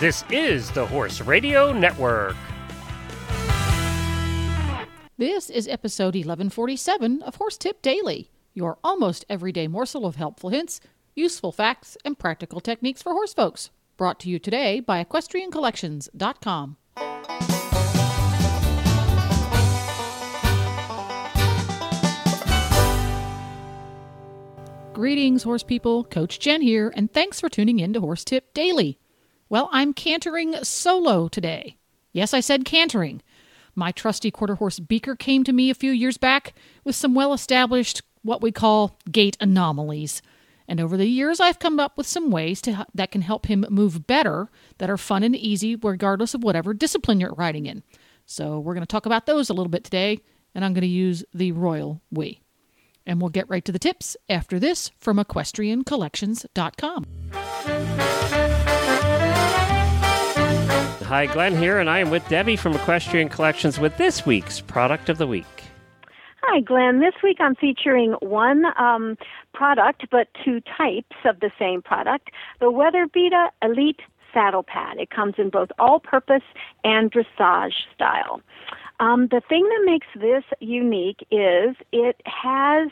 This is the Horse Radio Network. This is episode 1147 of Horse Tip Daily, your almost everyday morsel of helpful hints, useful facts, and practical techniques for horse folks. Brought to you today by EquestrianCollections.com. Greetings, horse people. Coach Jenn here, and thanks for tuning in to Horse Tip Daily. Well, I'm cantering solo today. Yes, I said cantering. My trusty quarter horse Beaker came to me a few years back with some well established, what we call gait anomalies. And over the years, I've come up with some ways to, that can help him move better, that are fun and easy, regardless of whatever discipline you're riding in. So, we're going to talk about those a little bit today, and I'm going to use the Royal We. And we'll get right to the tips after this from EquestrianCollections.com. Hi, Glenn here, and I am with Debbie from Equestrian Collections with this week's product of the week. Hi, Glenn. This week I'm featuring one um, product, but two types of the same product the WeatherBeeta Elite Saddle Pad. It comes in both all purpose and dressage style. Um, the thing that makes this unique is it has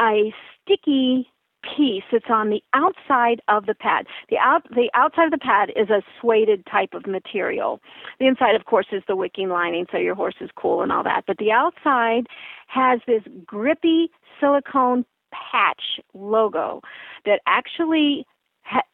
a sticky piece that's on the outside of the pad. The out the outside of the pad is a suede type of material. The inside, of course, is the wicking lining, so your horse is cool and all that. But the outside has this grippy silicone patch logo that actually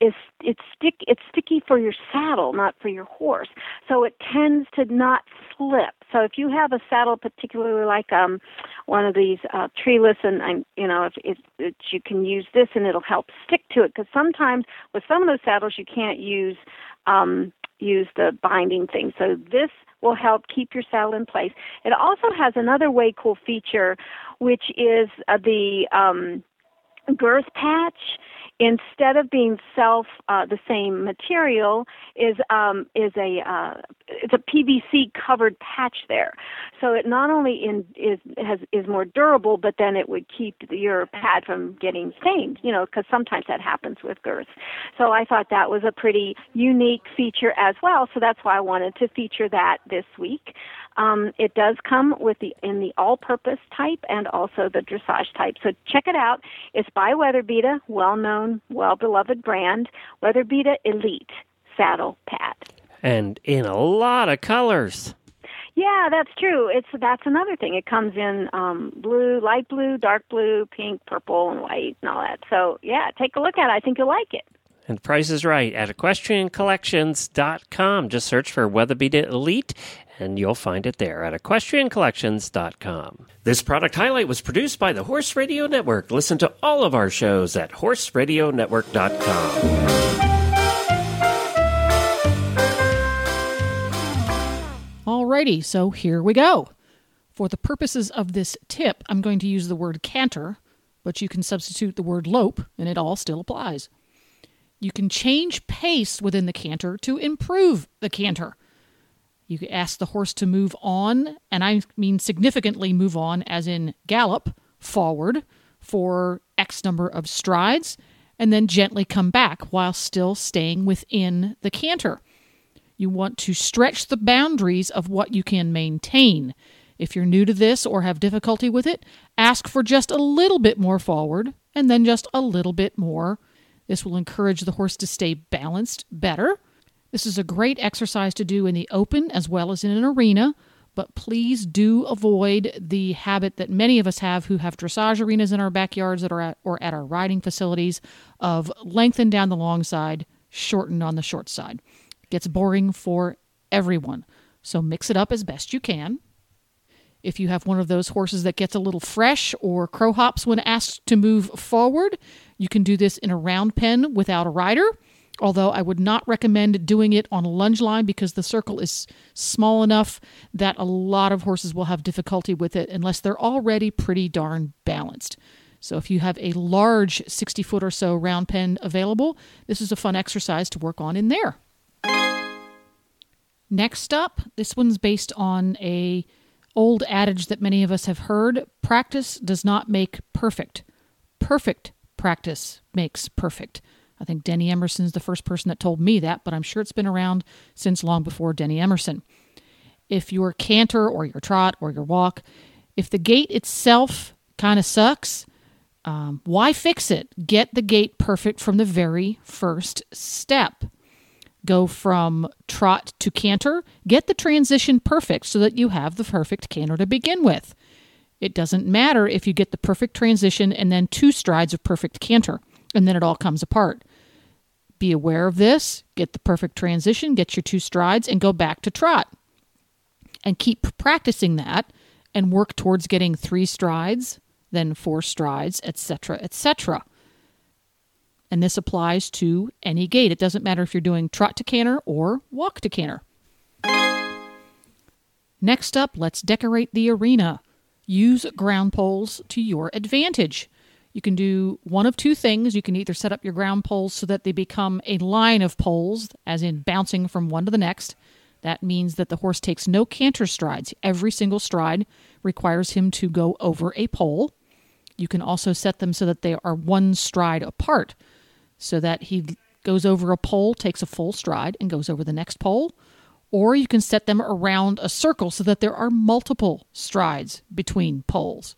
is it's stick it's sticky for your saddle, not for your horse. So it tends to not slip. So if you have a saddle, particularly like um one of these uh, treeless, and I'm you know if, if, you can use this and it'll help stick to it because sometimes with some of those saddles you can't use um use the binding thing. So this will help keep your saddle in place. It also has another way cool feature, which is uh, the um, girth patch instead of being self uh, the same material is um, is a uh, it's a PVC covered patch there. So it not only in, is has is more durable, but then it would keep your pad from getting stained. You know, because sometimes that happens with girths. So I thought that was a pretty unique feature as well. So that's why I wanted to feature that this week. Um, it does come with the in the all-purpose type and also the dressage type. So check it out. It's by WeatherBeeta, well-known, well-beloved brand, WeatherBeeta Elite Saddle Pad. And in a lot of colors. Yeah, that's true. It's that's another thing. It comes in um, blue, light blue, dark blue, pink, purple, and white, and all that. So yeah, take a look at it. I think you'll like it. And the price is right at equestriancollections.com. Just search for WeatherBeeta Elite and you'll find it there at equestriancollections.com. This product highlight was produced by the Horse Radio Network. Listen to all of our shows at horseradionetwork.com. Alrighty, so here we go. For the purposes of this tip, I'm going to use the word canter, but you can substitute the word lope, and it all still applies. You can change pace within the canter to improve the canter. You can ask the horse to move on, and I mean significantly move on, as in gallop forward for X number of strides, and then gently come back while still staying within the canter. You want to stretch the boundaries of what you can maintain. If you're new to this or have difficulty with it, ask for just a little bit more forward and then just a little bit more. This will encourage the horse to stay balanced better this is a great exercise to do in the open as well as in an arena, but please do avoid the habit that many of us have who have dressage arenas in our backyards that are at, or at our riding facilities of lengthen down the long side, shorten on the short side. It gets boring for everyone. So mix it up as best you can. If you have one of those horses that gets a little fresh or crow hops when asked to move forward, you can do this in a round pen without a rider although I would not recommend doing it on a lunge line because the circle is small enough that a lot of horses will have difficulty with it unless they're already pretty darn balanced. So, if you have a large 60 foot or so round pen available, this is a fun exercise to work on in there. Next up, this one's based on a old adage that many of us have heard practice does not make perfect. Perfect practice makes perfect. I think Denny Emerson's the first person that told me that, but I'm sure it's been around since long before Denny Emerson. If your canter or your trot or your walk, if the gait itself kind of sucks, um, why fix it? Get the gait perfect from the very first step. Go from trot to canter. Get the transition perfect so that you have the perfect canter to begin with. It doesn't matter if you get the perfect transition and then two strides of perfect canter, and then it all comes apart. Be aware of this, get the perfect transition, get your two strides, and go back to trot. And keep practicing that and work towards getting three strides, then four strides, etc., etc. And this applies to any gait. It doesn't matter if you're doing trot to canter or walk to canter. Next up, let's decorate the arena. Use ground poles to your advantage. You can do one of two things. You can either set up your ground poles so that they become a line of poles, as in bouncing from one to the next. That means that the horse takes no canter strides. Every single stride requires him to go over a pole. You can also set them so that they are one stride apart, so that he goes over a pole, takes a full stride, and goes over the next pole. Or you can set them around a circle so that there are multiple strides between poles.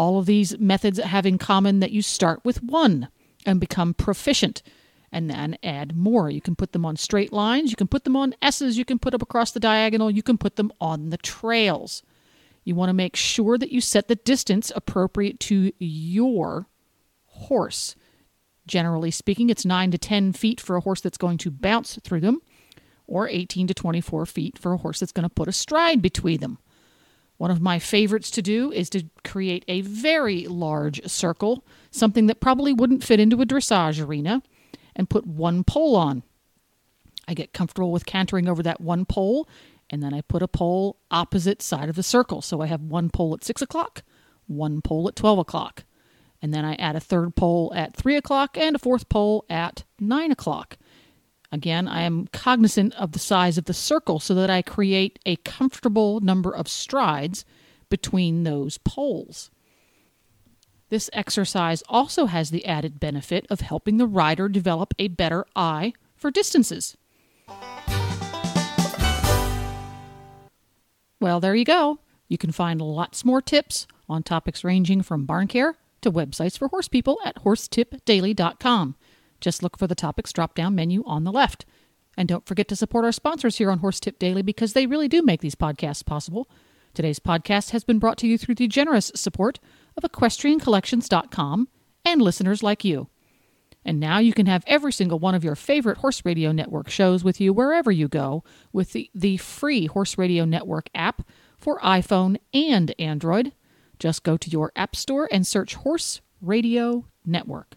All of these methods have in common that you start with one and become proficient and then add more. You can put them on straight lines, you can put them on S's, you can put them across the diagonal, you can put them on the trails. You want to make sure that you set the distance appropriate to your horse. Generally speaking, it's 9 to 10 feet for a horse that's going to bounce through them, or 18 to 24 feet for a horse that's going to put a stride between them. One of my favorites to do is to create a very large circle, something that probably wouldn't fit into a dressage arena, and put one pole on. I get comfortable with cantering over that one pole and then I put a pole opposite side of the circle. So I have one pole at 6 o'clock, one pole at 12 o'clock. And then I add a third pole at 3 o'clock and a fourth pole at 9 o'clock. Again, I am cognizant of the size of the circle so that I create a comfortable number of strides between those poles. This exercise also has the added benefit of helping the rider develop a better eye for distances. Well, there you go. You can find lots more tips on topics ranging from barn care to websites for horse people at horsetipdaily.com. Just look for the topics drop down menu on the left. And don't forget to support our sponsors here on Horse Tip Daily because they really do make these podcasts possible. Today's podcast has been brought to you through the generous support of equestriancollections.com and listeners like you. And now you can have every single one of your favorite Horse Radio Network shows with you wherever you go with the, the free Horse Radio Network app for iPhone and Android. Just go to your app store and search Horse Radio Network.